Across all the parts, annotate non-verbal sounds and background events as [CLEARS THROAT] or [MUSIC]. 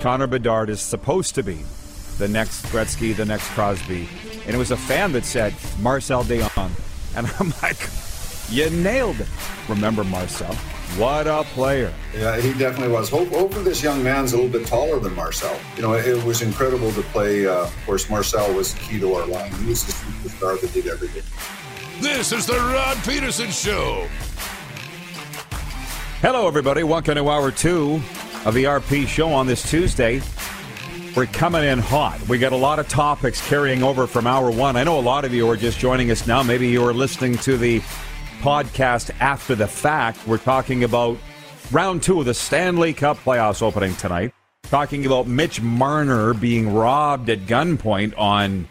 Connor Bedard is supposed to be the next Gretzky, the next Crosby. And it was a fan that said Marcel Dionne. And [LAUGHS] I'm like, you nailed it. Remember Marcel? What a player. Yeah, he definitely was. Hope, hopefully, this young man's a little bit taller than Marcel. You know, it, was incredible to play. Uh, of course, Marcel was key to our line. He was the superstar that did everything. This is the Rod Pedersen Show. Hello, everybody. Welcome to hour two of the RP Show on this Tuesday. We're coming in hot. We got a lot of topics carrying over from hour one. I know a lot of you are just joining us now. Maybe you are listening to the podcast after the fact. We're talking about round two of the Stanley Cup playoffs opening tonight. Talking about Mitch Marner being robbed at gunpoint on,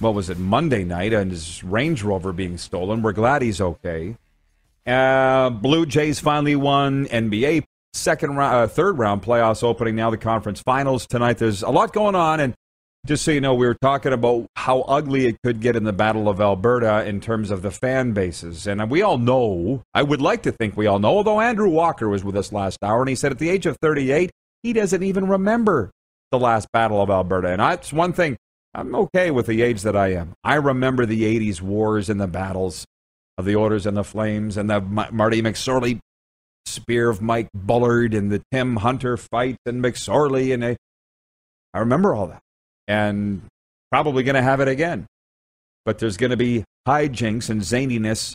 what was it, Monday night, and his Range Rover being stolen. We're glad he's okay. Uh, Blue Jays finally won NBA second round, uh, third round playoffs opening now. The conference finals tonight. There's a lot going on, and just so you know, we were talking about how ugly it could get in the Battle of Alberta in terms of the fan bases. And we all know, I would like to think we all know, although Andrew Walker was with us last hour, and he said at the age of 38, he doesn't even remember the last Battle of Alberta. And that's one thing, I'm okay with the age that I am. I remember the 80s wars and the battles of the Oilers and the Flames and the Marty McSorley spear of Mike Bullard and the Tim Hunter fight and McSorley. And I, I remember all that and probably going to have it again. But there's going to be hijinks and zaniness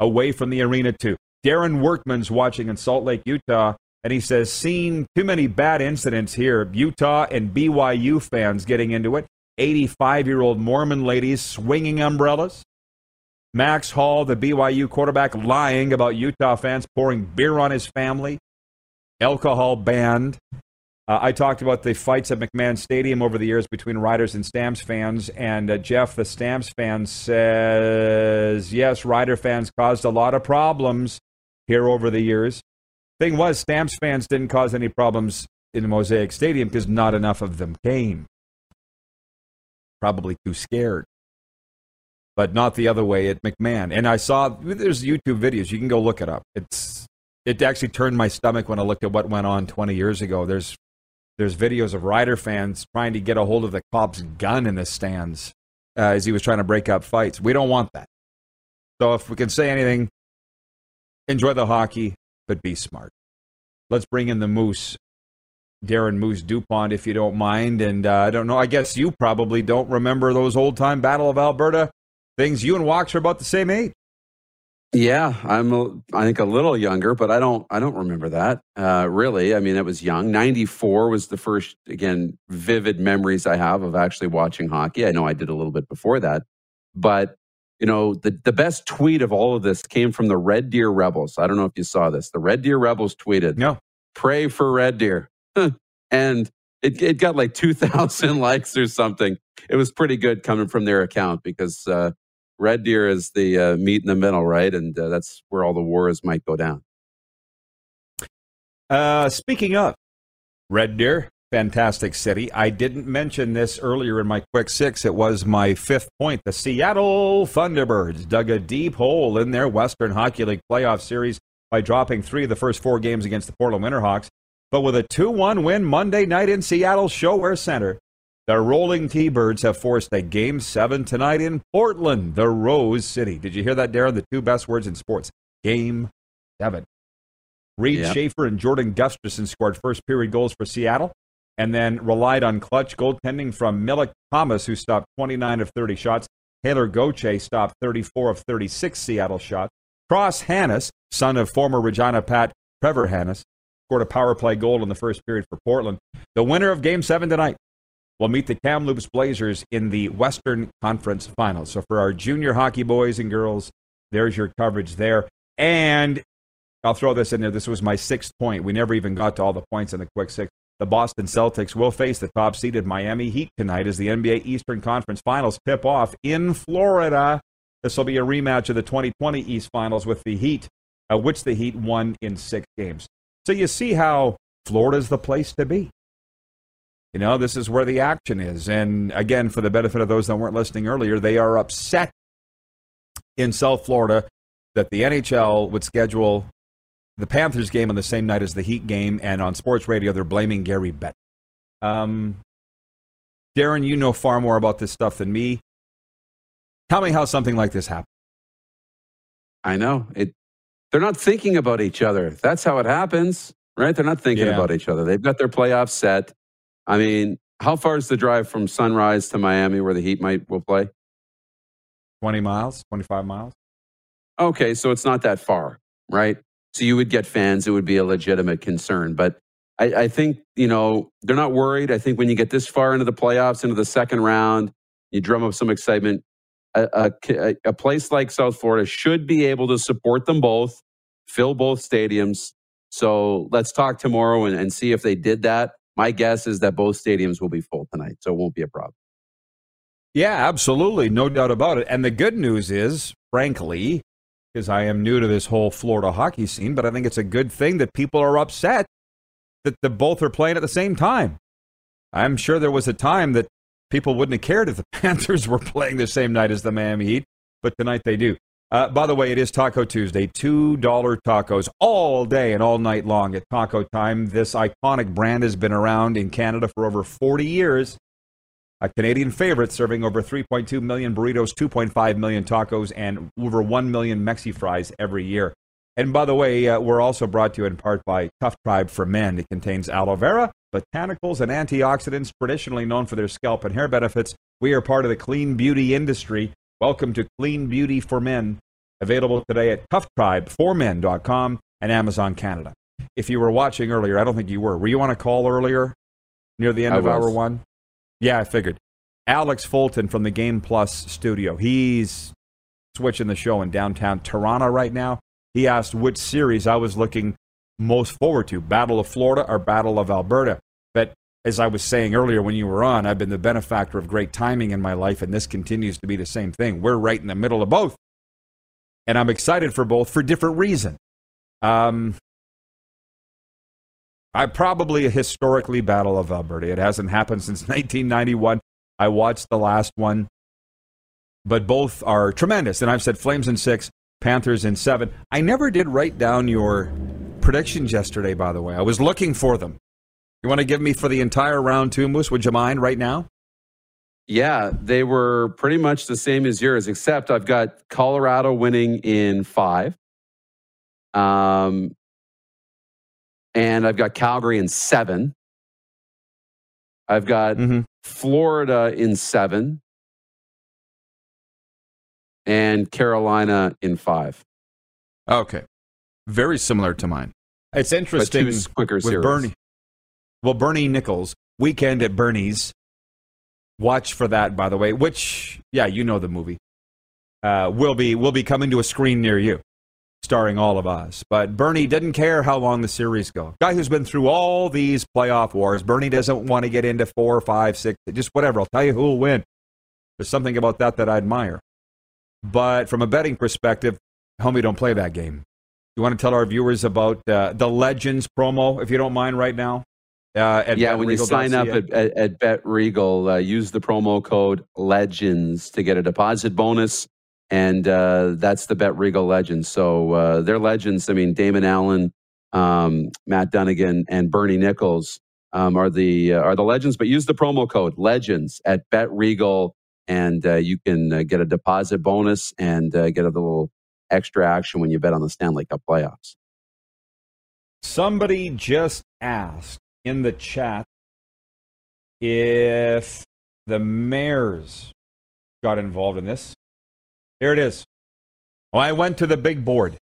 away from the arena, too. Darren Workman's watching in Salt Lake, Utah, and he says, Seen too many bad incidents here. Utah and BYU fans getting into it. 85 year old Mormon ladies swinging umbrellas. Max Hall, the BYU quarterback, lying about Utah fans pouring beer on his family. Alcohol banned. Uh, I talked about the fights at McMahon Stadium over the years between Riders and Stamps fans, and uh, Jeff, the Stamps fan, says yes, Rider fans caused a lot of problems here over the years. Thing was, Stamps fans didn't cause any problems in the Mosaic Stadium because not enough of them came. Probably too scared. But not the other way at McMahon. And I saw there's YouTube videos. You can go look it up. It's it actually turned my stomach when I looked at what went on 20 years ago. There's there's videos of Rider fans trying to get a hold of the cop's gun in the stands uh, as he was trying to break up fights. We don't want that. So if we can say anything, enjoy the hockey, but be smart. Let's bring in the Moose, Darren Moose Dupont, if you don't mind. And uh, I don't know, I guess you probably don't remember those old time Battle of Alberta things. You and Walks are about the same age. Yeah, I'm. A, I think a little younger, but I don't. I don't remember that. Uh, really, I mean, it was young. '94 was the first, again, vivid memories I have of actually watching hockey. I know I did a little bit before that, but you know, the the best tweet of all of this came from the Red Deer Rebels. I don't know if you saw this. The Red Deer Rebels tweeted, "No, pray for Red Deer," [LAUGHS] and it it got like 2,000 [LAUGHS] likes or something. It was pretty good coming from their account because. Uh, Red Deer is the uh, meat in the middle, right? And uh, that's where all the wars might go down. Uh, speaking of Red Deer, fantastic city. I didn't mention this earlier in my quick six. It was my fifth point. The Seattle Thunderbirds dug a deep hole in their Western Hockey League playoff series by dropping three of the first four games against the Portland Winterhawks. But with a 2 1 win Monday night in Seattle's ShoWare Center, the Rolling T Birds have forced a game seven tonight in Portland, the Rose City. Did you hear that, Darren? The two best words in sports game seven. Reid yep. Schaefer and Jordan Gustafson scored first period goals for Seattle and then relied on clutch goaltending from Milic Thomas, who stopped 29 of 30 shots. Taylor Goche stopped 34 of 36 Seattle shots. Cross Hanas, son of former Regina Pat Trevor Hanas, scored a power play goal in the first period for Portland. The winner of Game 7 tonight will meet the Kamloops Blazers in the Western Conference Finals. So for our junior hockey boys and girls, there's your coverage there. And I'll throw this in there. This was my sixth point. We never even got to all the points in the quick six. The Boston Celtics will face the top seeded Miami Heat tonight as the NBA Eastern Conference Finals tip off in Florida. This will be a rematch of the 2020 East Finals with the Heat, uh, which the Heat won in six games. So you see how Florida's the place to be. You know, this is where the action is. And again, for the benefit of those that weren't listening earlier, they are upset in South Florida that the NHL would schedule the Panthers game on the same night as the Heat game, and on sports radio, they're blaming Gary Bettman. Um, Darren, you know far more about this stuff than me. Tell me how something like this happened. I know it. They're not thinking about each other. That's how it happens, right? They're not thinking Yeah. about each other. They've got their playoffs set. I mean, how far is the drive from Sunrise to Miami, where the Heat might will play? 20 miles, 25 miles. Okay, so it's not that far, right? So you would get fans. It would be a legitimate concern. But I, I think, you know, they're not worried. I think when you get this far into the playoffs, into the second round, you drum up some excitement. A, a, a place like South Florida should be able to support them both, fill both stadiums. So let's talk tomorrow and, and see if they did that. My guess is that both stadiums will be full tonight, so it won't be a problem. Yeah, absolutely. No doubt about it. And the good news is, frankly, because I am new to this whole Florida hockey scene, but I think it's a good thing that people are upset that the both are playing at the same time. I'm sure there was a time that people wouldn't have cared if the [LAUGHS] Panthers were playing the same night as the Miami Heat, but tonight they do. Uh, by the way, it is Taco Tuesday. $2 tacos all day and all night long at Taco Time. This iconic brand has been around in Canada for over 40 years. A Canadian favorite serving over 3.2 million burritos, 2.5 million tacos, and over 1 million Mexi fries every year. And by the way, uh, we're also brought to you in part by Tough Tribe for Men. It contains aloe vera, botanicals, and antioxidants, traditionally known for their scalp and hair benefits. We are part of the clean beauty industry. Welcome to Clean Beauty for Men, available today at toughtribeformen.com and Amazon Canada. If you were watching earlier, I don't think you were. Were you on a call earlier near the end I of hour one? Yeah, I figured. Alex Fulton from the Game Plus studio. He's switching the show in downtown Toronto right now. He asked which series I was looking most forward to Battle of Florida or Battle of Alberta. But as I was saying earlier when you were on, I've been the benefactor of great timing in my life, and this continues to be the same thing. We're right in the middle of both. And I'm excited for both for different reasons. Um, I probably a historically Battle of Alberta. It hasn't happened since [LAUGHS] 1991. I watched the last one, but both are tremendous. And I've said Flames in six, Panthers in seven. I never did write down your predictions yesterday, by the way. I was looking for them. You want to give me for the entire round two, Moose? Would you mind right now? Yeah, they were pretty much the same as yours, except I've got Colorado winning in five. Um, and I've got Calgary in seven. I've got Mm-hmm. Florida in seven. And Carolina in five. Okay. Very similar to mine. It's interesting two quicker with series. Bernie. Well, Bernie Nicholls, Weekend at Bernie's. Watch for that, by the way. Which, yeah, you know the movie. Uh, will be will be coming to a screen near you, starring all of us. But Bernie didn't care how long the series go. Guy who's been through all these playoff wars. Bernie doesn't want to get into four, five, six, just whatever. I'll tell you who will win. There's something about that that I admire. But from a betting perspective, homie, don't play that game. You want to tell our viewers about uh, the Legends promo, if you don't mind, right now? Uh, at yeah, when you sign up at, at, at Bet Regal, uh, use the promo code Legends to get a deposit bonus, and uh, that's the Bet Regal Legends. So uh, they're legends. I mean, Damon Allen, um, Matt Dunnigan, and Bernie Nicholls um, are the uh, are the legends. But use the promo code Legends at Bet Regal, and uh, you can uh, get a deposit bonus and uh, get a little extra action when you bet on the Stanley Cup playoffs. Somebody just asked in the chat if the mayors got involved in this. Here it is. Well, I went to the big board,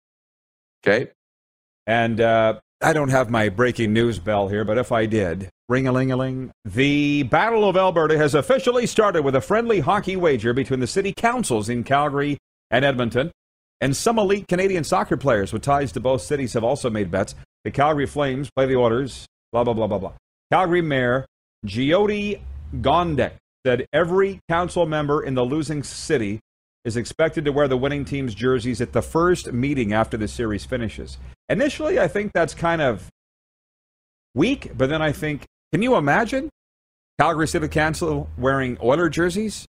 Okay. and uh, I don't have my breaking news bell here, but if I did, ring a ling a ling. The Battle of Alberta has officially started with a friendly hockey wager between the city councils in Calgary and Edmonton. And some elite Canadian soccer players with ties to both cities have also made bets. The Calgary Flames play the Oilers, blah, blah, blah, blah, blah. Calgary Mayor Jyoti Gondek said every council member in the losing city is expected to wear the winning team's jerseys at the first meeting after the series finishes. Initially, I think that's kind of weak, but then I think, can you imagine Calgary City Council wearing Oiler jerseys?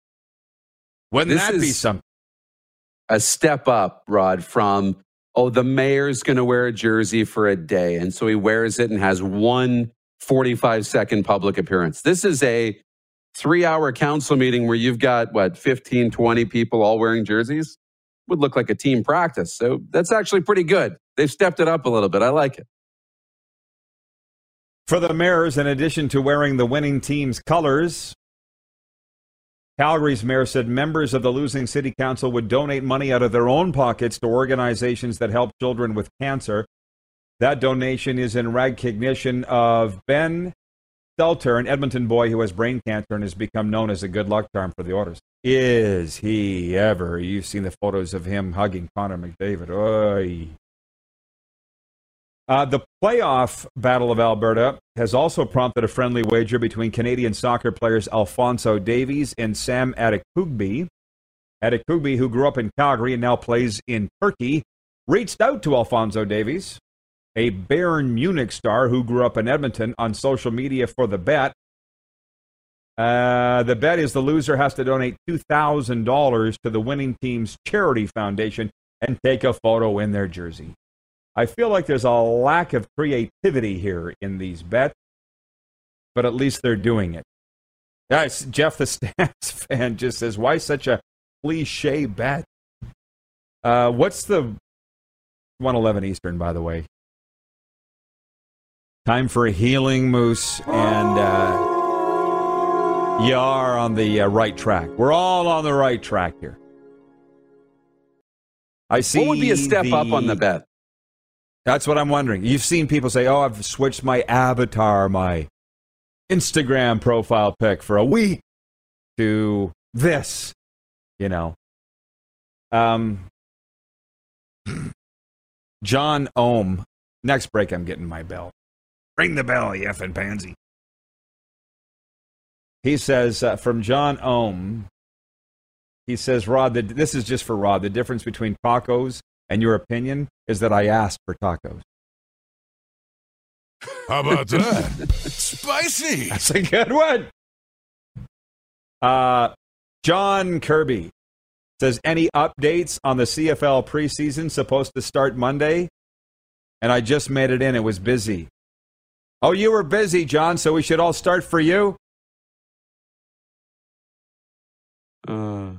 Wouldn't This that be something? a step up, Rod, from oh, the mayor's going to wear a jersey for a day. And so he wears it and has one 45 second public appearance. This is a three hour council meeting where you've got what, 15, 20 people all wearing jerseys? Would look like a team practice. So that's actually pretty good. They've stepped it up a little bit. I like it. For the Mariners, in addition to wearing the winning team's colors, Calgary's mayor said members of the losing city council would donate money out of their own pockets to organizations that help children with cancer. That donation is in recognition of Ben Stelter, an Edmonton boy who has brain cancer and has become known as a good luck charm for the Oilers. Is he ever? You've seen the photos of him hugging Connor McDavid. Oy. Uh, the playoff Battle of Alberta has also prompted a friendly wager between Canadian soccer players Alfonso Davies and Sam Adekugbe. Adekugbe, who grew up in Calgary and now plays in Turkey, reached out to Alfonso Davies, a Bayern Munich star who grew up in Edmonton, on social media for the bet. Uh, the bet is the loser has to donate $2,000 to the winning team's charity foundation and take a photo in their jersey. I feel like there's a lack of creativity here in these bets, but at least they're doing it. Guys, Jeff, the [LAUGHS] Stamps fan, just says, why such a cliche bet? Uh, what's the 111 Eastern, by the way? Time for a healing moose, and uh, you are on the uh, right track. We're all on the right track here. I see. What would be a step up on the bet? That's what I'm wondering. You've seen people say, "Oh, I've switched my avatar, my Instagram profile pic for a week to this," you know. Um, [CLEARS THROAT] John Ohm. Next break, I'm getting my bell. Ring the bell, you effing pansy. He says uh, from John Ohm. He says, Rod, the, this is just for Rod. The difference between tacos and your opinion is that I asked for tacos. How about that? [LAUGHS] Spicy. That's a good one. Uh, John Kirby says, any updates on the CFL preseason supposed to start Monday? And I just made it in. It was busy. Oh, you were busy, John, so we should all start for you. Uh,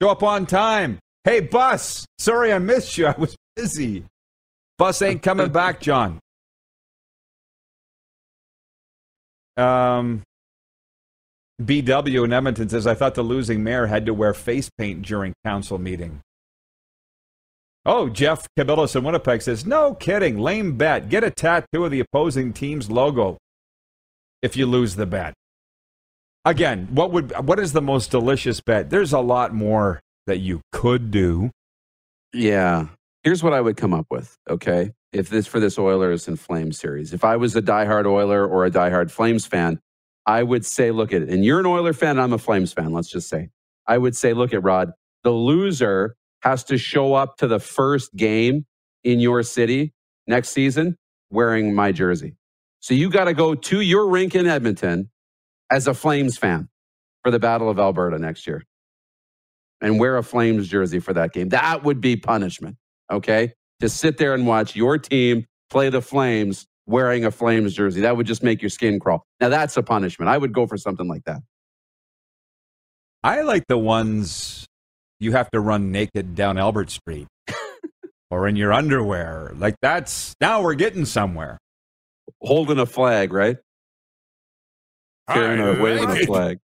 Show up on time. Hey, bus. Sorry I missed you. [LAUGHS] I was busy. Bus ain't coming back, John. Um, BW in Edmonton says, I thought the losing mayor had to wear face paint during council meeting. Oh, Jeff Cabillas in Winnipeg says, no kidding. Lame bet. Get a tattoo of the opposing team's logo if you lose the bet. Again, what would what is the most delicious bet? There's a lot more that you could do. Yeah. Here's what I would come up with, okay? If this for this Oilers and Flames series. If I was a diehard Oiler or a diehard Flames fan, I would say, look at it. And you're an Oiler fan, I'm a Flames fan, let's just say. I would say, look at Rod, the loser has to show up to the first game in your city next season wearing my jersey. So you got to go to your rink in Edmonton as a Flames fan for the Battle of Alberta next year and wear a Flames jersey for that game. That would be punishment, okay? To sit there and watch your team play the Flames wearing a Flames jersey. That would just make your skin crawl. Now, that's a punishment. I would go for something like that. I like the ones you have to run naked down Albert Street [LAUGHS] or in your underwear. Like that's now we're getting somewhere. Holding a flag, right? Carrying a waving a flag.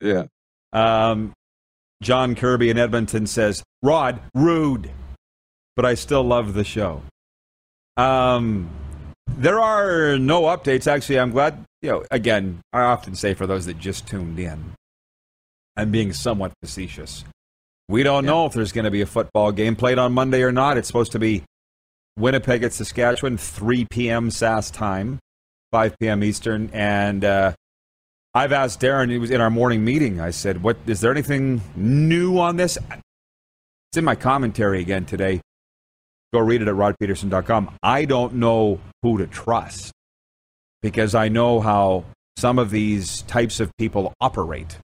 Yeah. Um, John Kirby in Edmonton says, Rod, rude, but I still love the show. Um, there are no updates. Actually, I'm glad, you know, again, I often say for those that just tuned in, I'm being somewhat facetious. We don't yeah. know if there's going to be a football game played on Monday or not. It's supposed to be Winnipeg at Saskatchewan, 3 p.m. SAS time, 5 p.m. Eastern. And uh, I've asked Darren, he was in our morning meeting. I said, "What is there anything new on this?" It's in my commentary again today. Go read it at rodpedersen.com. I don't know who to trust because I know how some of these types of people operate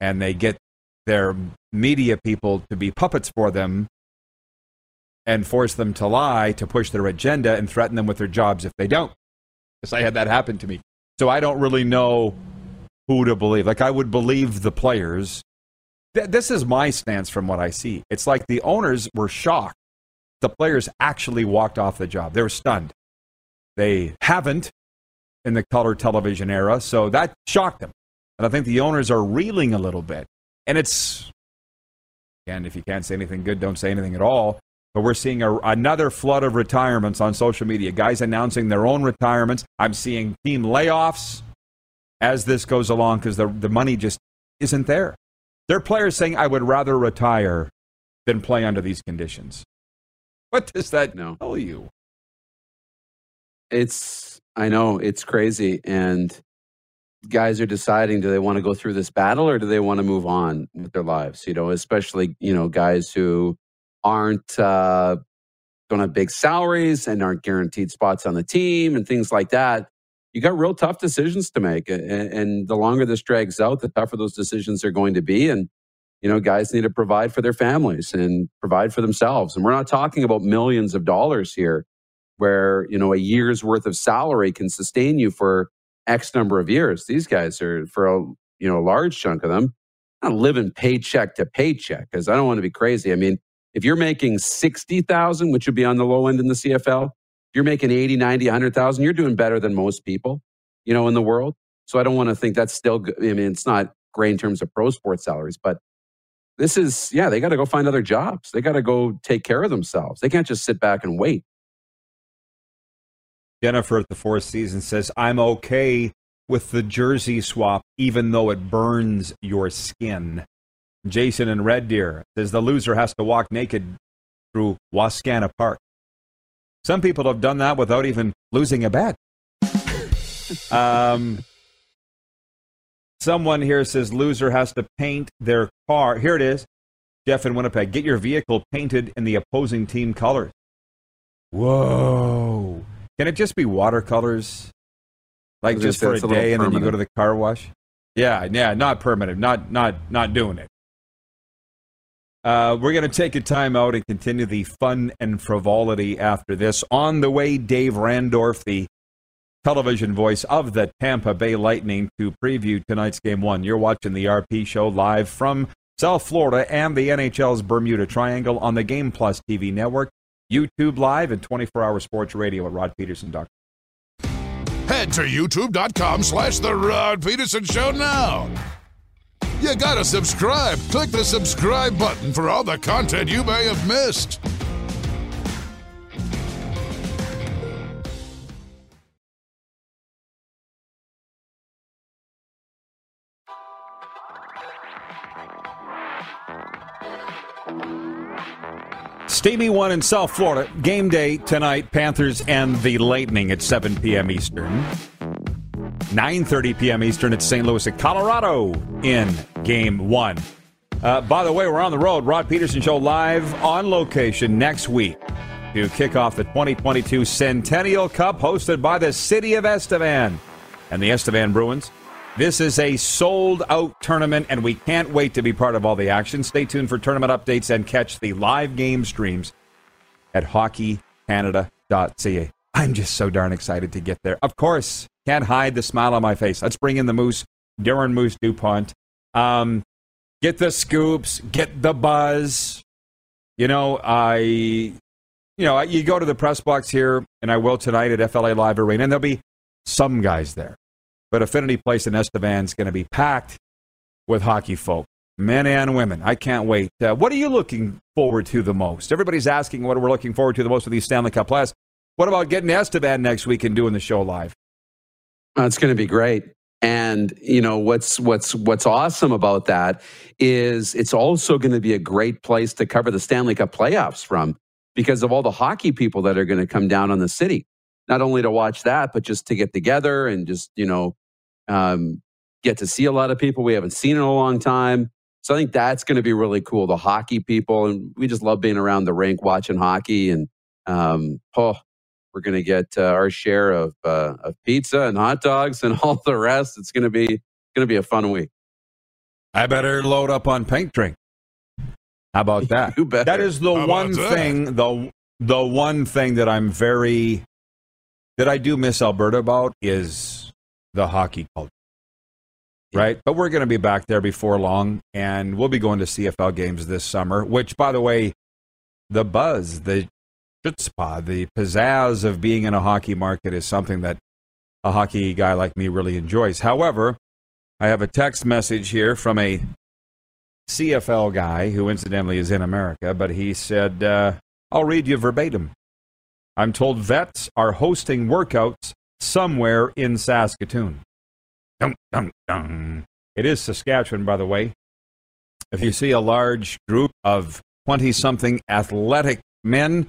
and they get their media people to be puppets for them and force them to lie to push their agenda and threaten them with their jobs if they don't. Because I had that happen to me. So I don't really know who to believe. Like, I would believe the players. Th- this is my stance from what I see. It's like the owners were shocked. The players actually walked off the job. They were stunned. They haven't in the color television era, so that shocked them. And I think the owners are reeling a little bit. And it's, again, if you can't say anything good, don't say anything at all. But we're seeing a, another flood of retirements on social media. Guys announcing their own retirements. I'm seeing team layoffs as this goes along because the, the money just isn't there. There are players saying, I would rather retire than play under these conditions. What does that no. tell you? It's, I know, it's crazy. And guys are deciding do they want to go through this battle or do they want to move on with their lives you know especially you know guys who aren't uh, don't have big salaries and aren't guaranteed spots on the team and things like that. You got real tough decisions to make, and, and the longer this drags out, the tougher those decisions are going to be. And you know, guys need to provide for their families and provide for themselves. And we're not talking about millions of dollars here, where you know a year's worth of salary can sustain you for X number of years. These guys are for a you know a large chunk of them not living paycheck to paycheck because I don't want to be crazy. I mean, if you're making 60,000, which would be on the low end in the CFL, you're making 80, 90, 100,000, you're doing better than most people, you know, in the world. So I don't want to think that's still. I mean, it's not great in terms of pro sports salaries, but this is, yeah, they got to go find other jobs. They got to go take care of themselves. They can't just sit back and wait. Jennifer at the Four Seasons says, I'm okay with the jersey swap, even though it burns your skin. Jason and Red Deer says the loser has to walk naked through Wascana Park. Some people have done that without even losing a bet. um, someone here says loser has to paint their car. Here it is. Jeff in Winnipeg, get your vehicle painted in the opposing team colors. Whoa. Can it just be watercolors? Like just for a day and then you go to the car wash? Yeah, yeah, not permanent. Not not not doing it. Uh, we're going to take a time out and continue the fun and frivolity after this. On the way, Dave Randorf, the television voice of the Tampa Bay Lightning, to preview tonight's game one. You're watching the RP show live from South Florida and the NHL's Bermuda Triangle on the Game Plus TV network, YouTube Live, and 24 hour sports radio at rodpedersen.com. Head to youtube.com slash The Rod Pedersen Show now. You gotta subscribe. Click the subscribe button for all the content you may have missed. Stevie one in South Florida. Game day tonight. Panthers and the Lightning at 7 p.m. Eastern. 9.30 p.m. Eastern at St. Louis at Colorado in Game 1. Uh, by the way, we're on the road. Rod Pedersen Show live on location next week to kick off the 2022 Centennial Cup hosted by the city of Estevan and the Estevan Bruins. This is a sold out tournament, and we can't wait to be part of all the action. Stay tuned for tournament updates and catch the live game streams at hockeycanada.ca. I'm just so darn excited to get there. Of course, can't hide the smile on my face. Let's bring in the Moose, Darren Moose DuPont. Um, get the scoops, get the buzz. You know, I, you know, you go to the press box here, and I will tonight at FLA Live Arena, and there'll be some guys there. But Affinity Place in Estevan's going to be packed with hockey folk, men and women. I can't wait. Uh, what are you looking forward to the most? Everybody's asking what we're looking forward to the most with these Stanley Cup playoffs. What about getting Estevan next week and doing the show live? Uh, it's going to be great. And you know what's what's what's awesome about that is it's also going to be a great place to cover the Stanley Cup playoffs from because of all the hockey people that are going to come down on the city. Not only to watch that, but just to get together and just you know um, get to see a lot of people we haven't seen in a long time. So I think that's going to be really cool. The hockey people, and we just love being around the rink watching hockey. And um, oh, we're going to get uh, our share of uh, of pizza and hot dogs and [LAUGHS] all the rest. It's going to be going to be a fun week. I better load up on paint drink. How about [LAUGHS] that? You better. That is the How one about that? thing the the one thing that I'm very that I do miss Alberta about is the hockey culture. Right? But we're going to be back there before long and we'll be going to CFL games this summer, which by the way, the buzz, the chutzpah, the pizzazz of being in a hockey market is something that a hockey guy like me really enjoys. However, I have a text message here from a CFL guy who incidentally is in America, but he said, uh, I'll read you verbatim. I'm told vets are hosting workouts somewhere in Saskatoon. Dun, dun, dun. It is Saskatchewan, by the way. If you see a large group of 20 something athletic men,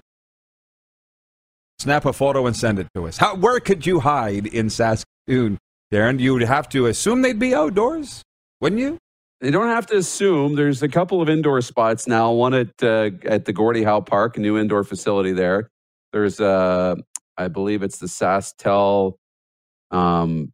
snap a photo and send it to us. How, where could you hide in Saskatoon, Darren? You'd have to assume they'd be outdoors, wouldn't you? You don't have to assume. There's a couple of indoor spots now. One at uh, at the Gordie Howe Park, a new indoor facility there. There's uh, I believe it's the SaskTel um,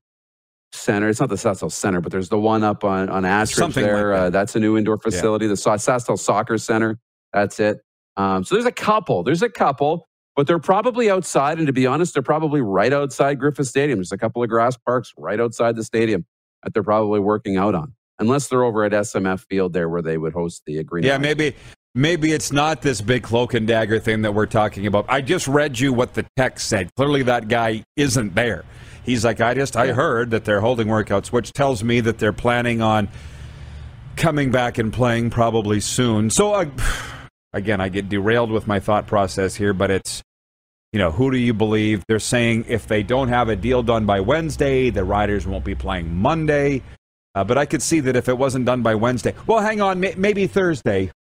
Center. It's not the SaskTel Center, but there's the one up on on Astridge Something there. like that. Uh, that's a new indoor facility. The Sa- SaskTel Soccer Center. That's it. Um, so there's a couple. There's a couple, but they're probably outside. And to be honest, they're probably right outside Griffith Stadium. There's a couple of grass parks right outside the stadium that they're probably working out on unless they're over at SMF Field there where they would host the agreement. Yeah, maybe maybe it's not this big cloak and dagger thing that we're talking about. I just read you what the text said. Clearly, that guy isn't there. He's like, I just I heard that they're holding workouts, which tells me that they're planning on coming back and playing probably soon. So uh, again, I get derailed with my thought process here, but it's you know who do you believe? They're saying if they don't have a deal done by Wednesday, the Riders won't be playing Monday. Uh, but I could see that if it wasn't done by Wednesday, well, hang on, may- maybe Thursday. [LAUGHS]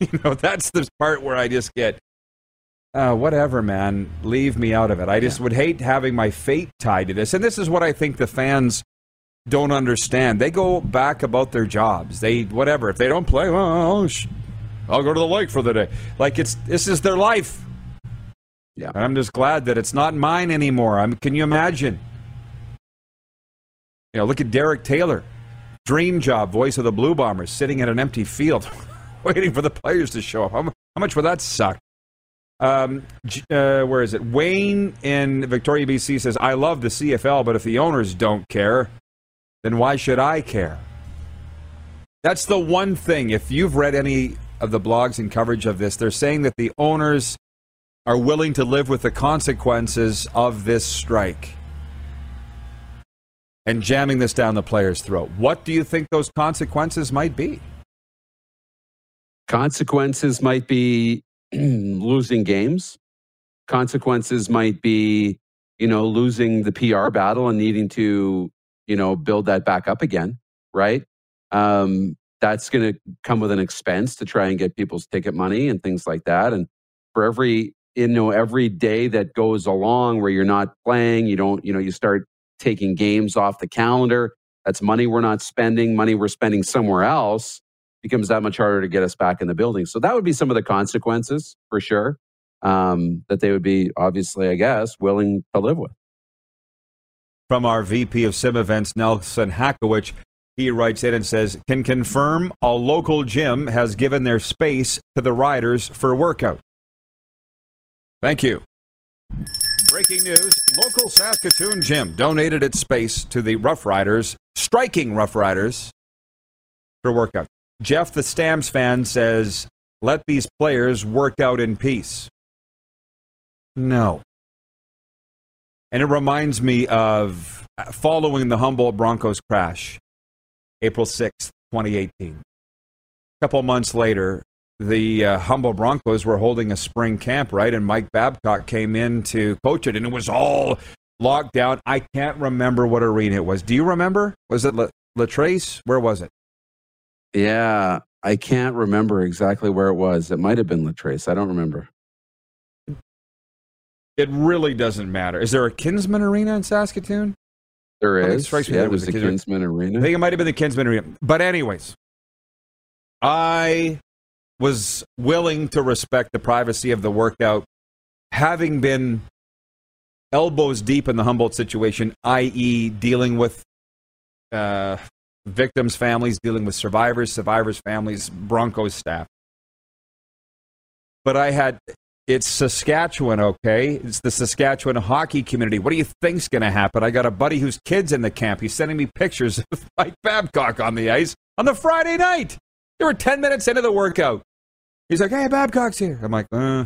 You know, that's the part where I just get, uh, whatever, man, leave me out of it. I just would hate having my fate tied to this. And this is what I think the fans don't understand. They go back about their jobs. They, whatever, if they don't play, well, sh- I'll go to the lake for the day. Like it's, this is their life. Yeah. And I'm just glad that it's not mine anymore. I'm, can you imagine? You know, look at Derek Taylor, dream job, voice of the Blue Bombers, sitting at an empty field, [LAUGHS] waiting for the players to show up. How, how much would that suck? Um, uh, where is it? Wayne in Victoria, BC says, I love the CFL, but if the owners don't care, then why should I care? That's the one thing. If you've read any of the blogs and coverage of this, they're saying that the owners are willing to live with the consequences of this strike and jamming this down the player's throat. What do you think those consequences might be? Consequences might be [CLEARS THROAT] losing games. Consequences might be, you know, losing the PR battle and needing to, you know, build that back up again, right? Um, that's going to come with an expense to try and get people's ticket money and things like that. And for every, you know, every day that goes along where you're not playing, you don't, you know, you start taking games off the calendar. That's money we're not spending, money we're spending somewhere else becomes that much harder to get us back in the building. So that would be some of the consequences for sure um, that they would be obviously, I guess, willing to live with. From our VP of Sim Events, Nelson Hackowich, he writes in and says, Can confirm a local gym has given their space to the riders for workout. Thank you. Breaking news local Saskatoon gym donated its space to the Rough Riders, striking Rough Riders, for workout. Jeff, the Stamps fan, says, Let these players work out in peace. No. And it reminds me of following the Humboldt Broncos crash, April 6th, 2018. A couple months later, the uh, Humboldt Broncos were holding a spring camp, right? And Mike Babcock came in to coach it, and it was all locked down. I can't remember what arena it was. Do you remember? Was it La? Where was it? Yeah, I can't remember exactly where it was. It might have been Latrace. I don't remember. It really doesn't matter. Is there a Kinsman Arena in Saskatoon? There I think it is. strikes me yeah, that it was the the Kinsman- Kinsman Arena. I think it might have been the Kinsman Arena. But anyways, I was willing to respect the privacy of the workout, having been elbows deep in the Humboldt situation, i.e., dealing with uh, victims' families, dealing with survivors, survivors' families, Broncos staff. But I had it's Saskatchewan, okay? It's the Saskatchewan hockey community. What do you think's going to happen? I got a buddy whose kid's in the camp. He's sending me pictures of [LAUGHS] Mike Babcock on the ice on the Friday night. They were 10 minutes into the workout. He's like, hey, Babcock's here. I'm like, uh.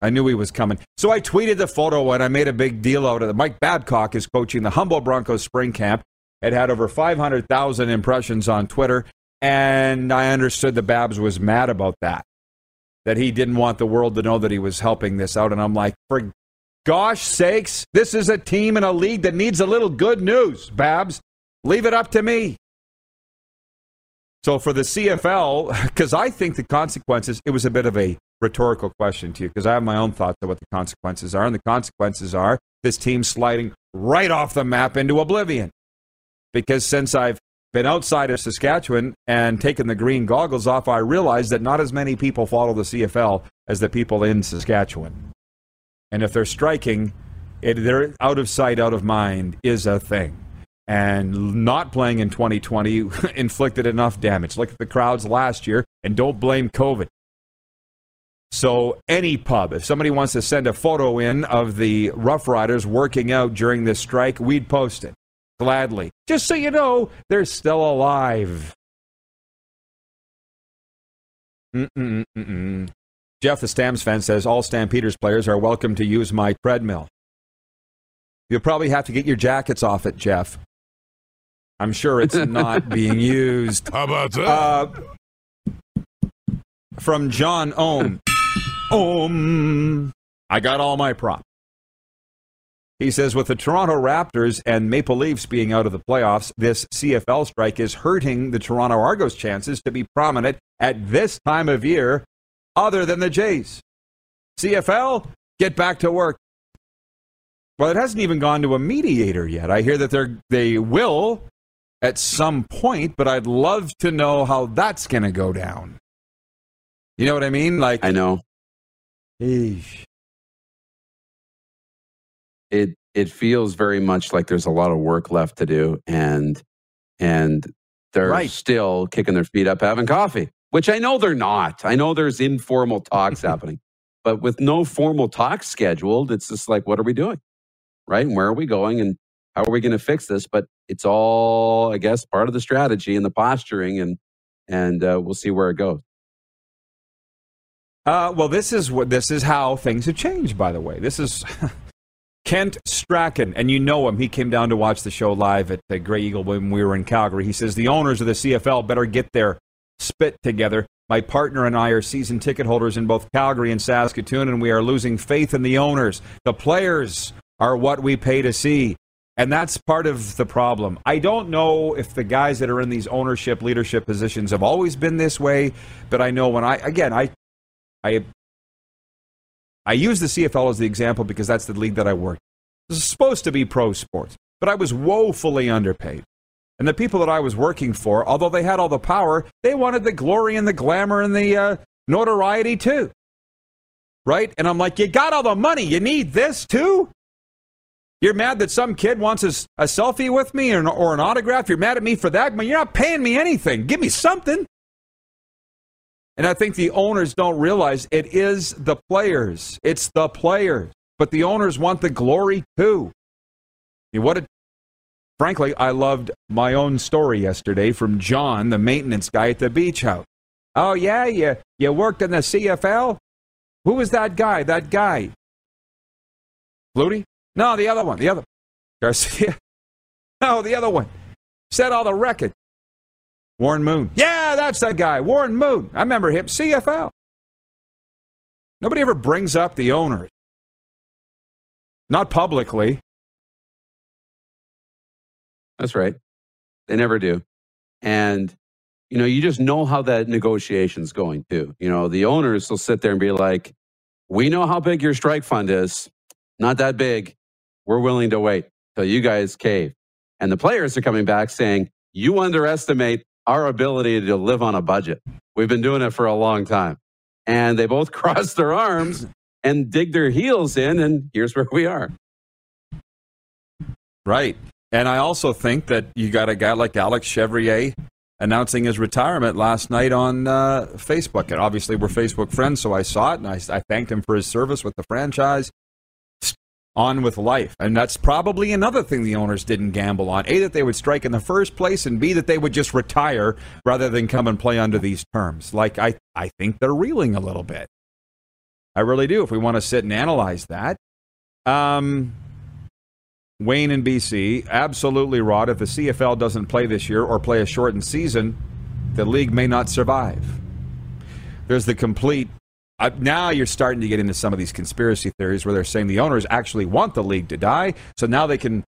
I knew he was coming. So I tweeted the photo and I made a big deal out of it. Mike Babcock is coaching the Humboldt Broncos spring camp. It had over 500,000 impressions on Twitter. And I understood the Babs was mad about that that he didn't want the world to know that he was helping this out. And I'm like, for gosh sakes, this is a team and a league that needs a little good news, Babs. Leave it up to me. So for the CFL, because [LAUGHS] I think the consequences, it was a bit of a rhetorical question to you, because I have my own thoughts of what the consequences are. And the consequences are this team sliding right off the map into oblivion. Because since I've been outside of Saskatchewan and taken the green goggles off, I realized that not as many people follow the CFL as the people in Saskatchewan. And if they're striking, it, they're out of sight, out of mind is a thing. And not playing in 2020 [LAUGHS] inflicted enough damage. Look at the crowds last year, and don't blame COVID. So, any pub, if somebody wants to send a photo in of the Rough Riders working out during this strike, we'd post it gladly. Just so you know, they're still alive. Mm-mm-mm-mm. Jeff, the Stamps fan, says all Stampeders players are welcome to use my treadmill. You'll probably have to get your jackets off it, Jeff. I'm sure it's [LAUGHS] not being used. How about that? Uh, from John Ohm. Ohm. I got all my props. He says, with the Toronto Raptors and Maple Leafs being out of the playoffs, this CFL strike is hurting the Toronto Argos' chances to be prominent at this time of year, other than the Jays. CFL, get back to work. Well, it hasn't even gone to a mediator yet. I hear that they're, they will at some point, but I'd love to know how that's going to go down. You know what I mean? Like, I know. Eesh. It it feels very much like there's a lot of work left to do and and they're Right. still kicking their feet up having coffee which i know they're not. I know there's informal talks [LAUGHS] happening but with no formal talks scheduled it's just like what are we doing? Right? And where are we going? And how are we going to fix this? But it's all i guess part of the strategy and the posturing and and uh, we'll see where it goes. Uh, well, this is what this is how things have changed. By the way, this is [LAUGHS] Kent Strachan, and you know him. He came down to watch the show live at the Grey Eagle when we were in Calgary. He says the owners of the CFL better get their spit together. My partner and I are season ticket holders in both Calgary and Saskatoon, and we are losing faith in the owners. The players are what we pay to see. And that's part of the problem. I don't know if the guys that are in these ownership leadership positions have always been this way, but I know when I again I I I use the CFL as the example because that's the league that I worked. This is supposed to be pro sports, but I was woefully underpaid. And the people that I was working for, although they had all the power, they wanted the glory and the glamour and the uh, notoriety too. Right? And I'm like, you got all the money. You need this too? You're mad that some kid wants a, a selfie with me or an, or an autograph? You're mad at me for that? But you're not paying me anything. Give me something. And I think the owners don't realize it is the players. It's the players. But the owners want the glory too. You what? frankly, I loved my own story yesterday from John, the maintenance guy at the beach house. Oh yeah, you you worked in the CFL. Who was that guy? That guy. Flutie? No, the other one. The other Garcia. [LAUGHS] No, the other one. Set all the records. Warren Moon. Yeah, that's that guy. Warren Moon. I remember him. CFL. Nobody ever brings up the owners. Not publicly. That's right. They never do. And, you know, you just know how that negotiation's going too. You know, the owners will sit there and be like, we know how big your strike fund is. Not that big. We're willing to wait till you guys cave. And the players are coming back saying, you underestimate our ability to live on a budget. We've been doing it for a long time. And they both [LAUGHS] crossed their arms and dig their heels in, and here's where we are. Right. And I also think that you got a guy like Alex Chevrier announcing his retirement last night on uh, Facebook. And obviously, we're Facebook friends, so I saw it and I, I thanked him for his service with the franchise. On with life. And that's probably another thing the owners didn't gamble on. A, that they would strike in the first place, and B, that they would just retire rather than come and play under these terms. Like, I, I think they're reeling a little bit. I really do, if we want to sit and analyze that. Um, Wayne in BC, absolutely, Rod. If the CFL doesn't play this year or play a shortened season, the league may not survive. There's the complete. Uh, now you're starting to get into some of these conspiracy theories where they're saying the owners actually want the league to die, so now they can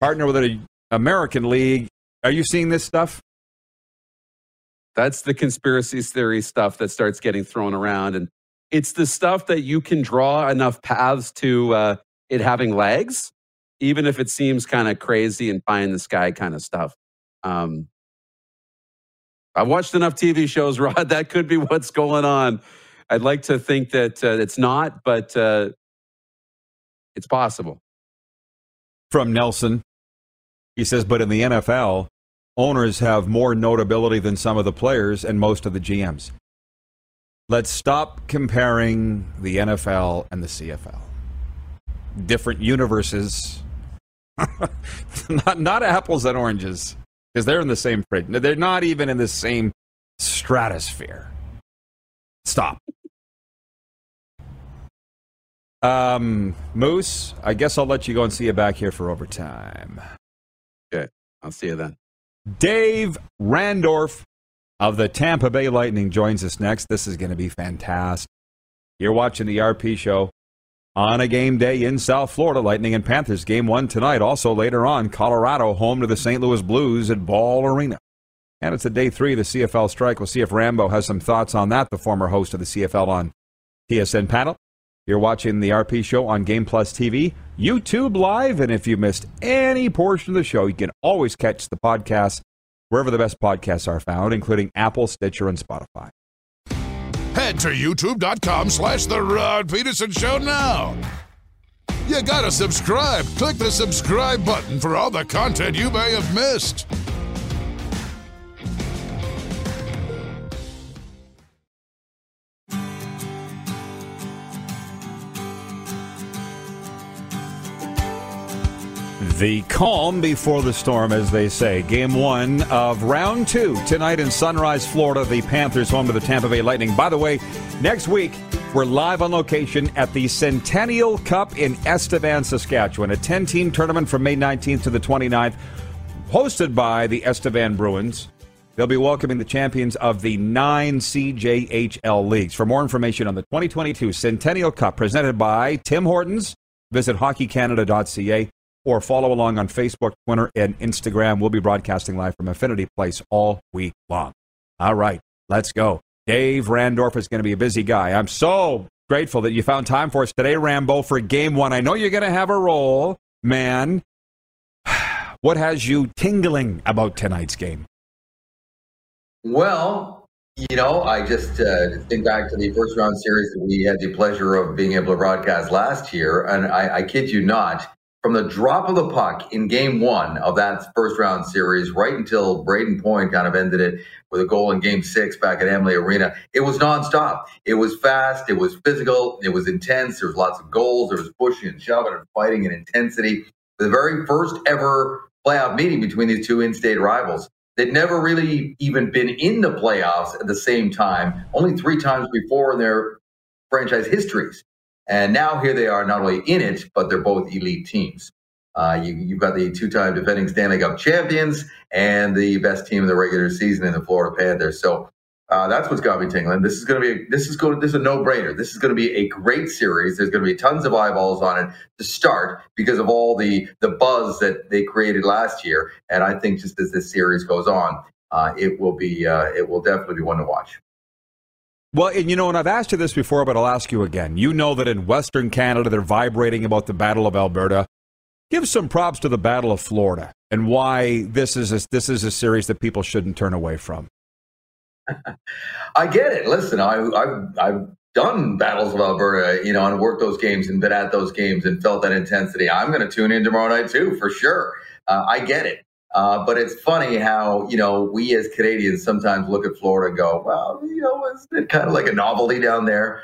partner with an American league. Are you seeing this stuff? That's the conspiracy theory stuff that starts getting thrown around, and it's the stuff that you can draw enough paths to uh, it having legs, even if it seems kind of crazy and pie in the sky kind of stuff. Um, I've watched enough TV shows, [LAUGHS] Rod. That could be what's going on. I'd like to think that uh, it's not, but uh, it's possible. From Nelson, he says, but in the NFL, owners have more notability than some of the players and most of the GMs. Let's stop comparing the NFL and the CFL. Different universes. [LAUGHS] not, not apples and oranges, because they're in the same fridge. They're not even in the same stratosphere. Stop. Um, Moose, I guess I'll let you go and see you back here for overtime. Okay, I'll see you then. Dave Randorf of the Tampa Bay Lightning joins us next. This is going to be fantastic. You're watching the RP show on a game day in South Florida. Lightning and Panthers game one tonight. Also later on, Colorado home to the St. Louis Blues at Ball Arena. And it's a day three of the CFL strike. We'll see if Rambo has some thoughts on that, the former host of the CFL on TSN panel. You're watching the RP show on Game Plus TV, YouTube Live, and if you missed any portion of the show, you can always catch the podcast wherever the best podcasts are found, including Apple, Stitcher, and Spotify. Head to youtube.com slash The Rod Pedersen Show now. You gotta subscribe. Click the subscribe button for all the content you may have missed. The calm before the storm, as they say. Game one of round two tonight in Sunrise, Florida. The Panthers home to the Tampa Bay Lightning. By the way, next week we're live on location at the Centennial Cup in Estevan, Saskatchewan, a 10 team tournament from May 19th to the 29th, hosted by the Estevan Bruins. They'll be welcoming the champions of the nine CJHL leagues. For more information on the 2022 Centennial Cup presented by Tim Hortons, visit hockeycanada.ca or follow along on Facebook, Twitter, and Instagram. We'll be broadcasting live from Affinity Place all week long. All right, let's go. Dave Randorf is going to be a busy guy. I'm so grateful that you found time for us today, Rambo, for game one. I know you're going to have a role, man. [SIGHS] What has you tingling about tonight's game? Well, you know, I just uh, think back to the first round series that we had the pleasure of being able to broadcast last year, and I, I kid you not, from the drop of the puck in game one of that first round series right until Brayden Point kind of ended it with a goal in game six back at Amalie Arena, it was nonstop. It was fast, it was physical, it was intense. There was lots of goals, there was pushing and shoving and fighting and intensity. The very first ever playoff meeting between these two in state rivals. They'd never really even been in the playoffs at the same time, only three times before in their franchise histories. And now here they are, not only in it, but they're both elite teams. Uh, you, have got the two-time defending Stanley Cup champions and the best team in the regular season in the Florida Panthers. So Uh, that's what's got me tingling. This is going to be this is going this is a no brainer. This is going to be a great series. There's going to be tons of eyeballs on it to start because of all the the buzz that they created last year. And I think just as this series goes on, uh, it will be uh, it will definitely be one to watch. Well, and you know, and I've asked you this before, but I'll ask you again. You know that in Western Canada, they're vibrating about the Battle of Alberta. Give some props to the Battle of Florida and why this is a, this is a series that people shouldn't turn away from. [LAUGHS] I get it. Listen, I, I've, I've done battles of Alberta, you know, and worked those games and been at those games and felt that intensity. I'm going to tune in tomorrow night too, for sure. Uh, I get it. Uh, but it's funny how, you know, we as Canadians sometimes look at Florida and go, well, you know, it's kind of like a novelty down there?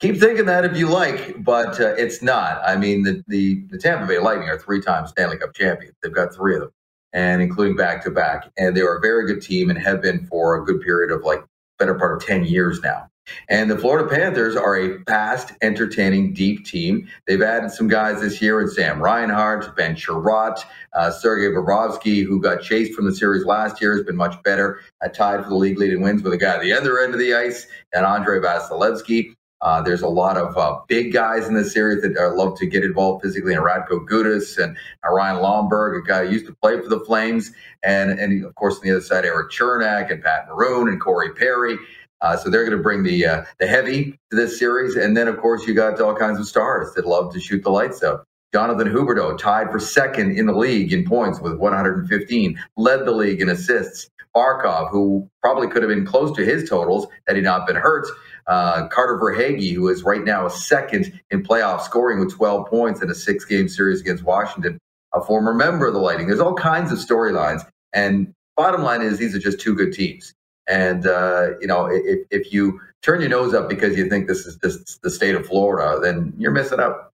Keep thinking that if you like, but uh, it's not. I mean, the, the, the Tampa Bay Lightning are three times Stanley Cup champions. They've got three of them and including back to back. And they are a very good team and have been for a good period of like better part of 10 years now. And the Florida Panthers are a fast, entertaining, deep team. They've added some guys this year in Sam Reinhart, Ben Chiarot, uh, Sergei Bobrovsky, who got chased from the series last year, has been much better, uh, tied for the league leading wins with a guy at the other end of the ice, and Andrei Vasilevskiy. Uh, there's a lot of uh, big guys in the series that uh, love to get involved physically, and Radko Gudas and Ryan Lomberg, a guy who used to play for the Flames, and and of course on the other side, Erik Cernak and Pat Maroon and Corey Perry. Uh, so they're going to bring the uh, the heavy to this series, and then of course you got all kinds of stars that love to shoot the lights out. Jonathan Huberdeau tied for second in the league in points with 115, led the league in assists. Barkov, who probably could have been close to his totals had he not been hurt. Uh, Carter Verhaeghe, who is right now a second in playoff scoring with 12 points in a six game series against Washington, a former member of the Lightning. There's all kinds of storylines. And bottom line is, these are just two good teams. And, uh, you know, if, if you turn your nose up because you think this is just the state of Florida, then you're missing out.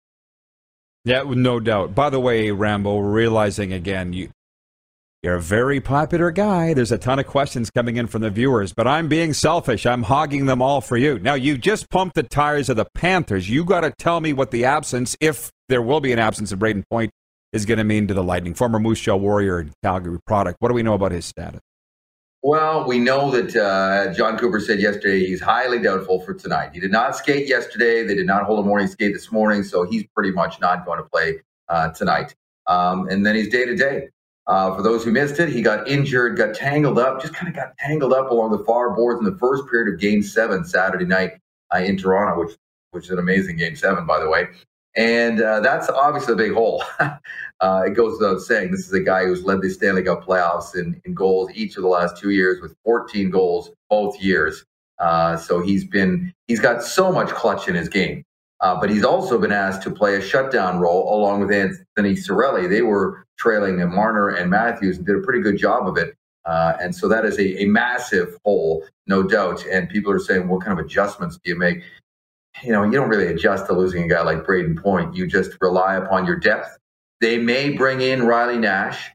Yeah, no doubt. By the way, Rambo, realizing again, you, you're a very popular guy. There's a ton of questions coming in from the viewers, but I'm being selfish. I'm hogging them all for you. Now, you just pumped the tires of the Panthers. You got to tell me what the absence, if there will be an absence of Brayden Point, is going to mean to the Lightning. Former Moose Jaw Warrior and Calgary product. What do we know about his status? Well, we know that uh, Jon Cooper said yesterday he's highly doubtful for tonight. He did not skate yesterday. They did not hold a morning skate this morning, so he's pretty much not going to play uh, tonight. Um, and then he's day to day. Uh, for those who missed it, he got injured, got tangled up, just kind of got tangled up along the far boards in the first period of Game Seven Saturday night uh, in Toronto, which which is an amazing Game Seven, by the way. And uh, that's obviously a big hole. [LAUGHS] Uh, it goes without saying. This is a guy who's led the Stanley Cup playoffs in, in goals each of the last two years with 14 goals both years. Uh, so he's been he's got so much clutch in his game. Uh, but he's also been asked to play a shutdown role along with Anthony Cirelli. They were trailing Marner and Matthews and did a pretty good job of it. Uh, and so that is a, a, massive hole, no doubt. And people are saying, what kind of adjustments do you make? You know, you don't really adjust to losing a guy like Brayden Point. You just rely upon your depth. They may bring in Riley Nash,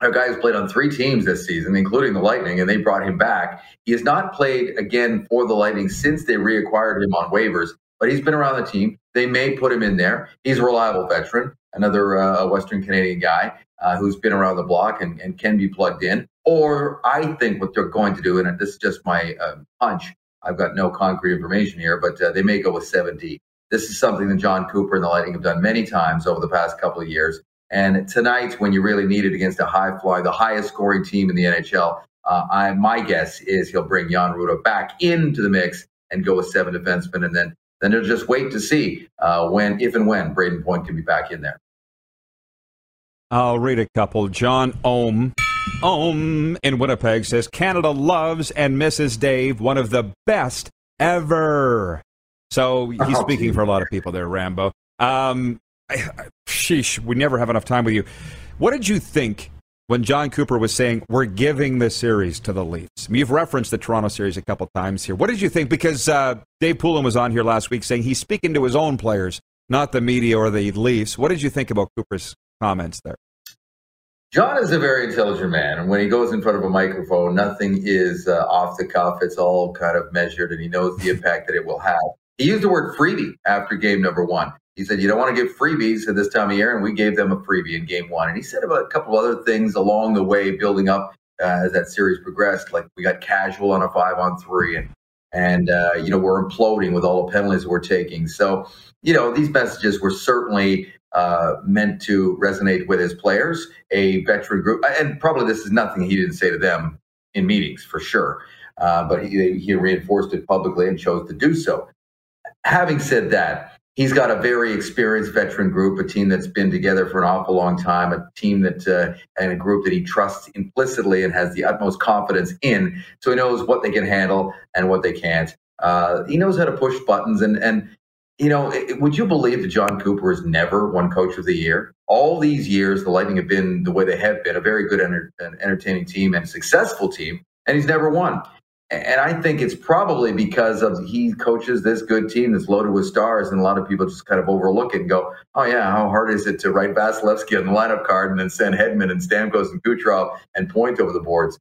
a guy who's played on three teams this season, including the Lightning, and they brought him back. He has not played again for the Lightning since they reacquired him on waivers but he's been around the team. They may put him in there. He's a reliable veteran, another uh, Western Canadian guy uh, who's been around the block and, and, can be plugged in. Or I think what they're going to do, and this is just my uh, hunch, I've got no concrete information here, but uh, they may go with 7D. This is something that Jon Cooper and the Lightning have done many times over the past couple of years. And tonight, when you really need it against a high fly, the highest scoring team in the NHL, uh, I, my guess is he'll bring Jan Rutta back into the mix and go with seven defensemen and then then they'll just wait to see uh, when, if and when Brayden Point can be back in there. I'll read a couple. John Ohm, Ohm in Winnipeg says Canada loves and misses Dave, one of the best ever. So he's oh, speaking geez. for a lot of people there, Rambo. Um, sheesh, we never have enough time with you. What did you think when Jon Cooper was saying we're giving the series to the Leafs. I mean, You've referenced the Toronto series a couple times here. What did you think? Because uh, Dave Poulin was on here last week saying he's speaking to his own players, not the media or the Leafs. What did you think about Cooper's comments there? Jon is a very intelligent man, and when he goes in front of a microphone, nothing is uh, off the cuff. It's all kind of measured, and he knows the impact that it will have. He used the word freebie after game number one. He said, You don't want to give freebies at this time of year. And we gave them a freebie in game one. And he said about a couple other things along the way, building up uh, as that series progressed. Like we got casual on a five on three, and and uh, you know we're imploding with all the penalties we're taking. So you know these messages were certainly uh, meant to resonate with his players, a veteran group, and probably this is nothing he didn't say to them in meetings for sure. Uh, but he, he reinforced it publicly and chose to do so. Having said that, he's got a very experienced veteran group, a team that's been together for an awful long time, a team that uh, and a group that he trusts implicitly and has the utmost confidence in. So he knows what they can handle and what they can't. Uh, he knows how to push buttons and and you know, would you believe that Jon Cooper has never won Coach of the Year? All these years, the Lightning have been the way they have been, a very good, enter- entertaining team and a successful team, and he's never won. And I think it's probably because of he coaches this good team that's loaded with stars, and a lot of people just kind of overlook it and go, "Oh yeah, how hard is it to write Vasilevskiy on the lineup card and then send Hedman and Stamkos and Kucherov and point over the boards?"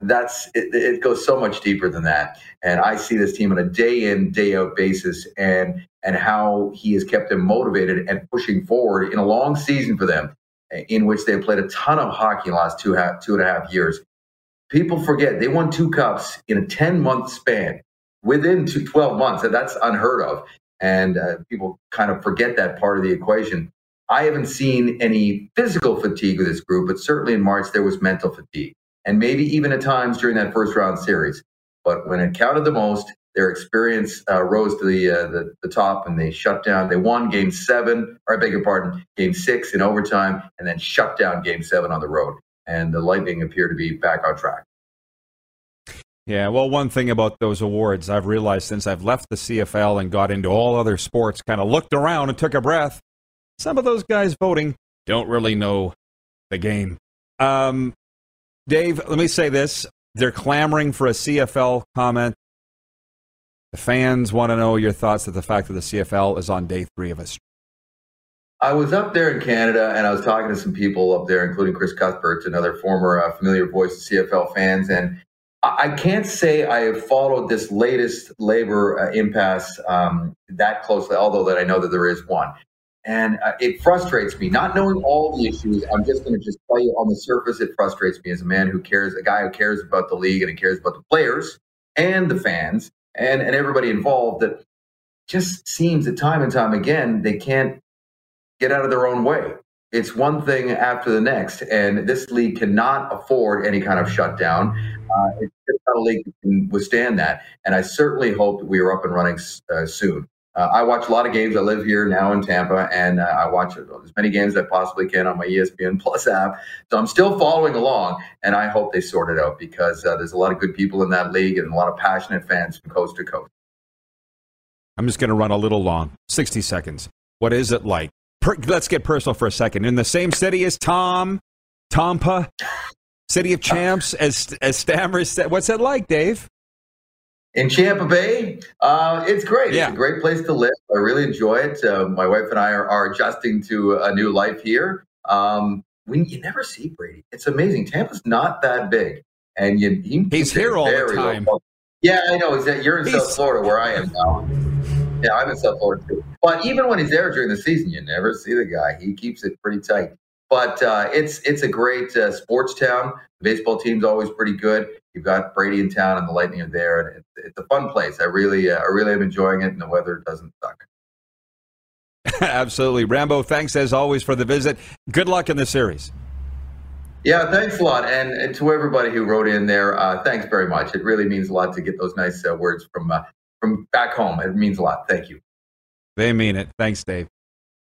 That's it, it goes so much deeper than that. And I see this team on a day in day out basis, and and how he has kept them motivated and pushing forward in a long season for them, in which they played a ton of hockey in the last two half, two and a half years people forget they won two cups in a 10 month span within two, 12 months. And that's unheard of. And uh, people kind of forget that part of the equation. I haven't seen any physical fatigue with this group, but certainly in March there was mental fatigue. And maybe even at times during that first round series. But when it counted the most, their experience uh, rose to the, uh, the, the top and they shut down. They won game seven, or I beg your pardon, game six in overtime, and then shut down game seven on the road and the Lightning appear to be back on track. Yeah, well, one thing about those awards I've realized since I've left the CFL and got into all other sports, kind of looked around and took a breath. Some of those guys voting don't really know the game. Um, Dave, let me say this. They're clamoring for a CFL comment. The fans want to know your thoughts of the fact that the CFL is on day three of a I was up there in Canada and I was talking to some people up there, including Chris Cuthbert, another former uh, familiar voice of CFL fans. And I can't say I have followed this latest labor uh, impasse um, that closely, although that I know that there is one. And uh, it frustrates me not knowing all the issues. I'm just going to just tell you on the surface, it frustrates me as a man who cares, a guy who cares about the league and who cares about the players and the fans and, and everybody involved that just seems that time and time again, they can't get out of their own way. It's one thing after the next, and this league cannot afford any kind of shutdown. Uh, it's just not a league that can withstand that, and I certainly hope that we are up and running uh, soon. Uh, I watch a lot of games. I live here now in Tampa, and uh, I watch as many games as I possibly can on my ESPN Plus app. So I'm still following along, and I hope they sort it out because uh, there's a lot of good people in that league and a lot of passionate fans from coast to coast. I'm just going to run a little long, 60 seconds. What is it like per, let's get personal for a second. In the same city as Tom, Tampa, City of [LAUGHS] Champs, as as Stammers said. What's it like, Dave? In Tampa Bay, uh, it's great. Yeah. It's a great place to live. I really enjoy it. Uh, my wife and I are, are, adjusting to a new life here. Um, we, you never see Brady. It's amazing. Tampa's not that big, and you, he, he's here all the time. Low. Yeah, I know. You're in he's, South Florida, where I am now. Yeah, I'm in South Florida too. But even when he's there during the season, you never see the guy. He keeps it pretty tight. But uh, it's it's a great uh, sports town. The baseball team's always pretty good. You've got Brady in town, and the Lightning are there, and it's, it's a fun place. I really uh, I really am enjoying it, and the weather doesn't suck. [LAUGHS] Absolutely, Rambo. Thanks as always for the visit. Good luck in the series. Yeah, thanks a lot, and, and to everybody who wrote in there, uh, thanks very much. It really means a lot to get those nice uh, words from uh, from back home. It means a lot. Thank you. They mean it. Thanks, Dave.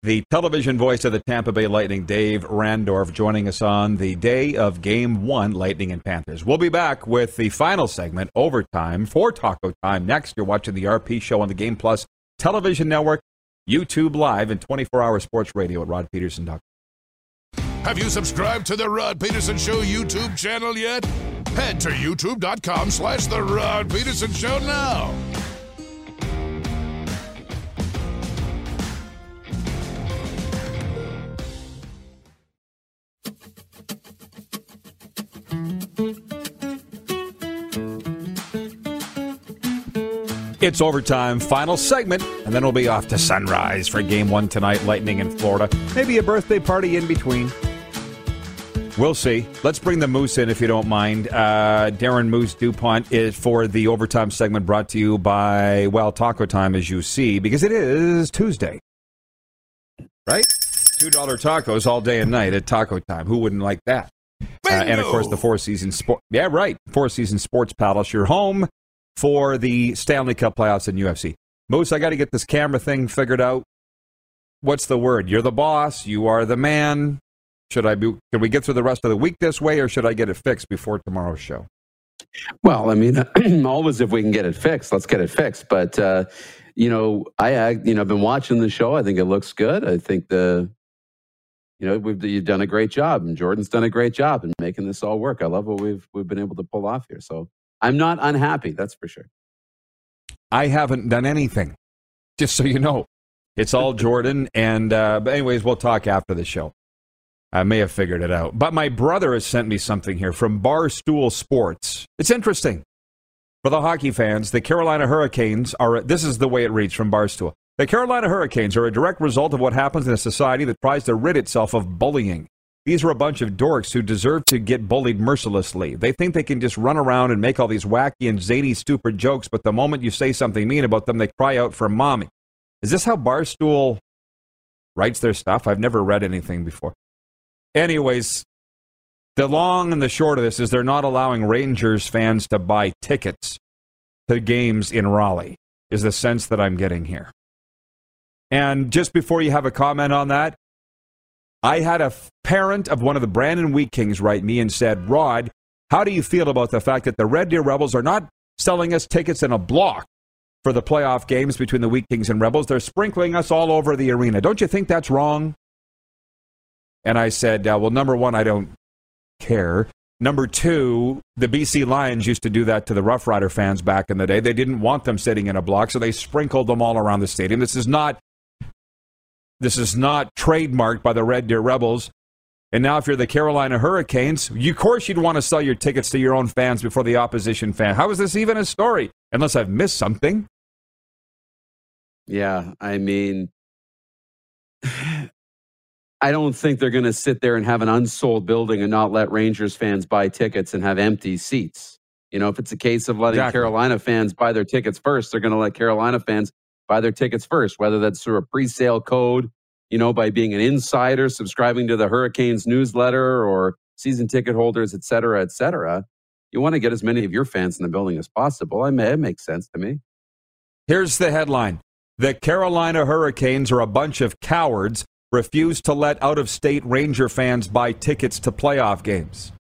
The television voice of the Tampa Bay Lightning, Dave Randorf, joining us on the day of Game 1, Lightning and Panthers. We'll be back with the final segment, Overtime, for Taco Time. Next, you're watching the RP show on the Game Plus television network, YouTube Live, and 24-hour sports radio at rodpedersen.com. Have you subscribed to the Rod Pedersen Show YouTube channel yet? Head to youtube.com slash The Rod Pedersen Show now. It's overtime, final segment, and then we'll be off to sunrise for game one tonight, Lightning in Florida. Maybe a birthday party in between. We'll see. Let's bring the Moose in if you don't mind. Uh, Darren Moose Dupont is for the overtime segment brought to you by, well, Taco Time, as you see, because it is Tuesday. Right? $2 tacos all day and night at Taco Time. Who wouldn't like that? Uh, and of course, the Four Seasons Sport. Yeah, right. Four Seasons Sports Palace, your home for the Stanley Cup playoffs and UFC. Moose, I got to get this camera thing figured out. What's the word? You're the boss. You are the man. Should I be? Can we get through the rest of the week this way, or should I get it fixed before tomorrow's show? Well, I mean, [CLEARS THROAT] always if we can get it fixed, let's get it fixed. But uh, you know, I, I you know, I've been watching the show. I think it looks good. I think the you know we've you've done a great job, and Jordan's done a great job in making this all work. I love what we've we've been able to pull off here. So I'm not unhappy. That's for sure. I haven't done anything. Just so you know, it's all [LAUGHS] Jordan. And uh, but anyways, we'll talk after the show. I may have figured it out. But my brother has sent me something here from Barstool Sports. It's interesting. For the hockey fans, the Carolina Hurricanes are, this is the way it reads from Barstool. The Carolina Hurricanes are a direct result of what happens in a society that tries to rid itself of bullying. These are a bunch of dorks who deserve to get bullied mercilessly. They think they can just run around and make all these wacky and zany, stupid jokes, but the moment you say something mean about them, they cry out for mommy. Is this how Barstool writes their stuff? I've never read anything before. Anyways, the long and the short of this is they're not allowing Rangers fans to buy tickets to games in Raleigh, is the sense that I'm getting here. And just before you have a comment on that, I had a parent of one of the Brandon Wheat Kings write me and said, Rod, how do you feel about the fact that the Red Deer Rebels are not selling us tickets in a block for the playoff games between the Wheat Kings and Rebels? They're sprinkling us all over the arena. Don't you think that's wrong? And I said, uh, well, number one, I don't care. Number two, the BC Lions used to do that to the Rough Rider fans back in the day. They didn't want them sitting in a block, so they sprinkled them all around the stadium. This is not this is not trademarked by the Red Deer Rebels. And now, if you're the Carolina Hurricanes, you, of course you'd want to sell your tickets to your own fans before the opposition fan. How is this even a story? Unless I've missed something. Yeah, I mean, [SIGHS] I don't think they're going to sit there and have an unsold building and not let Rangers fans buy tickets and have empty seats. You know, if it's a case of letting exactly. Carolina fans buy their tickets first, they're going to let Carolina fans buy their tickets first, whether that's through a pre-sale code, you know, by being an insider, subscribing to the Hurricanes newsletter or season ticket holders, et cetera, et cetera. You want to get as many of your fans in the building as possible. I may, it makes sense to me. Here's the headline. The Carolina Hurricanes are a bunch of cowards refuse to let out of state Ranger fans buy tickets to playoff games.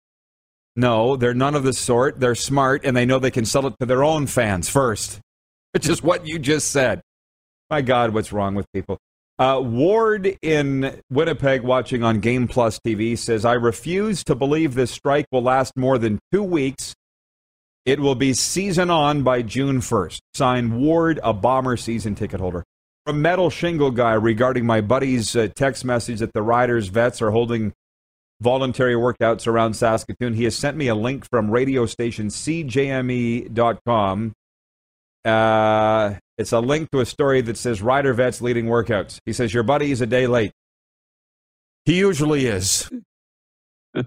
No, they're none of the sort. They're smart and they know they can sell it to their own fans first, which is what you just said. My God, what's wrong with people? Uh, Ward in Winnipeg, watching on Game Plus TV, says, I refuse to believe this strike will last more than two weeks. It will be season on by June 1st. Signed Ward, a bomber season ticket holder from Metal Shingle Guy regarding my buddy's uh, text message that the riders vets are holding voluntary workouts around Saskatoon. He has sent me a link from radio station CJME.com. Uh, it's a link to a story that says rider vets leading workouts. He says your buddy is a day late. He usually is. [LAUGHS]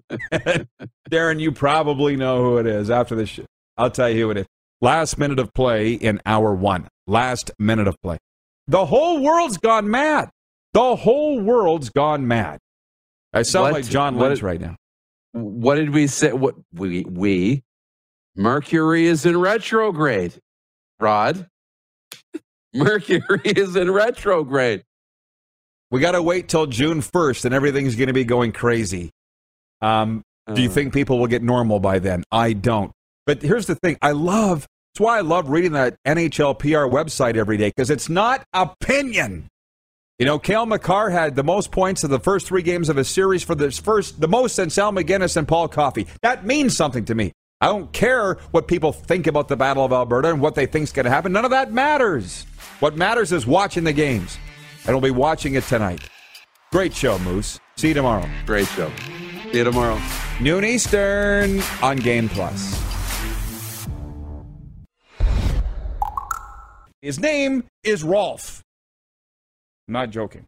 Darren, you probably know who it is after this. Sh- I'll tell you who it is. Last minute of play in hour one. Last minute of play. The whole world's gone mad. The whole world's gone mad. I sound what, like John Lynch right now. What did we say? What we we Mercury is in retrograde. Rod, Mercury [LAUGHS] is in retrograde. We got to wait till June first, and everything's going to be going crazy. Um, uh, do you uh. think people will get normal by then? I don't. But here's the thing: I love that's why I love reading that NHL PR website every day because it's not opinion. You know, Cale Makar had the most points of the first three games of a series for this first, the most since Al MacInnis and Paul Coffey. That means something to me. I don't care what people think about the Battle of Alberta and what they think is going to happen. None of that matters. What matters is watching the games. And we'll be watching it tonight. Great show, Moose. See you tomorrow. Great show. See you tomorrow. Noon Eastern on Game Plus. His name is Rolf. I'm not joking.